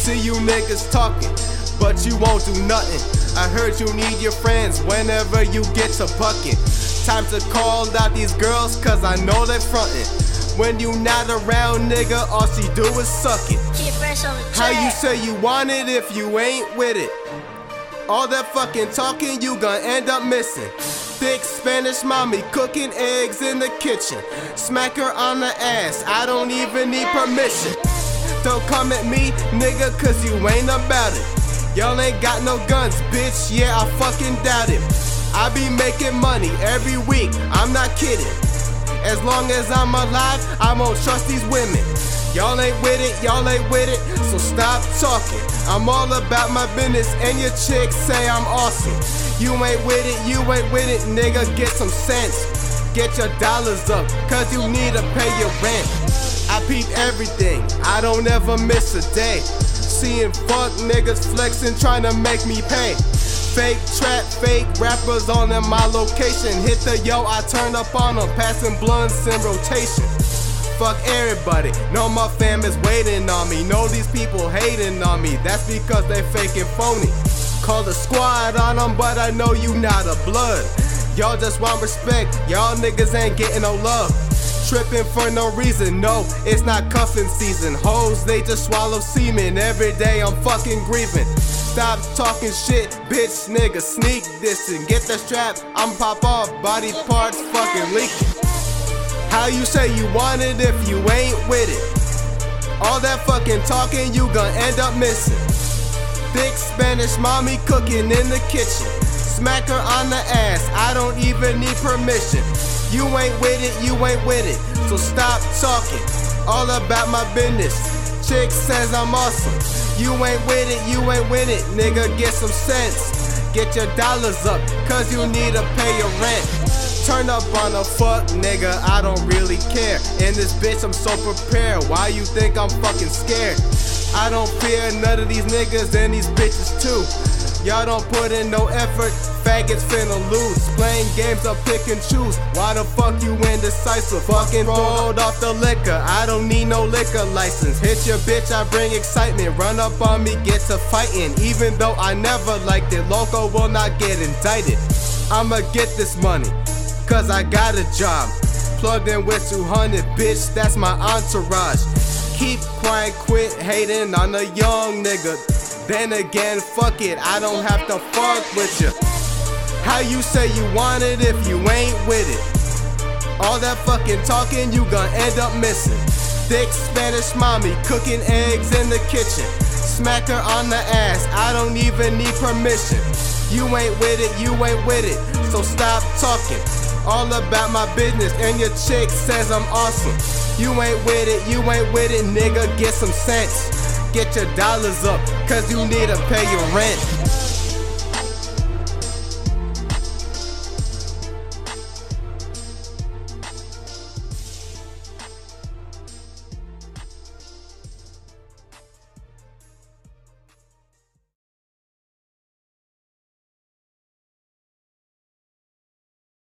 See you niggas talking, but you won't do nothing. I heard you need your friends whenever you get to bucket. Time to call out these girls, cause I know they frontin'. When you not around, nigga, all she do is suck it. Keep fresh on the How you say you want it if you ain't with it? All that fucking talking, you gon' end up missing. Thick Spanish mommy cooking eggs in the kitchen. Smack her on the ass, I don't even need permission. Don't come at me, nigga, cause you ain't about it. Y'all ain't got no guns, bitch, yeah, I fucking doubt it. I be making money every week, I'm not kidding. As long as I'm alive, I won't trust these women. Y'all ain't with it, y'all ain't with it, so stop talking. I'm all about my business, and your chicks say I'm awesome. You ain't with it, you ain't with it, nigga, get some sense. Get your dollars up, cause you need to pay your rent. I peep everything, I don't ever miss a day. Seeing fuck niggas flexing, trying to make me pay. Fake trap, fake rappers on in my location. Hit the yo, I turn up on them, passing blunts in rotation. Fuck everybody, know my fam is waiting on me. Know these people hating on me, that's because they fake and phony. Call the squad on them, but I know you not a blood. Y'all just want respect, y'all niggas ain't getting no love. Tripping for no reason, no, it's not cuffing season. Hoes, they just swallow semen. Every day I'm fucking grieving. Stop talking shit, bitch, nigga, sneak this and get the strap. I'm pop off, body parts fucking leaking. How you say you want it if you ain't with it? All that fucking talking, you gon' end up missing. Thick Spanish mommy cooking in the kitchen. Smack her on the ass, I don't even need permission. You ain't with it, you ain't with it, so stop talking. All about my business. Chick says I'm awesome. You ain't with it, you ain't with it, nigga, get some sense. Get your dollars up, cause you need to pay your rent. Turn up on a fuck nigga, I don't really care. In this bitch, I'm so prepared. Why you think I'm fucking scared? I don't fear none of these niggas and these bitches too. Y'all don't put in no effort, faggots finna lose. Playing games, I pick and choose. Why the fuck you indecisive? Fucking throwed off the liquor. I don't need no liquor license. Hit your bitch, I bring excitement. Run up on me, get to fighting. Even though I never liked it, Loco will not get indicted. I'ma get this money, cause I got a job. Plugged in with 200, bitch, that's my entourage. Keep quiet, quit hating on a young nigga. Then again, fuck it, I don't have to fuck with you. How you say you want it if you ain't with it? All that fucking talking, you gon' end up missing. Thick Spanish mommy cooking eggs in the kitchen. Smack her on the ass, I don't even need permission. You ain't with it, you ain't with it, so stop talking. All about my business, and your chick says I'm awesome. You ain't with it, you ain't with it, nigga, get some sense. Get your dollars up, cause you need to pay your rent.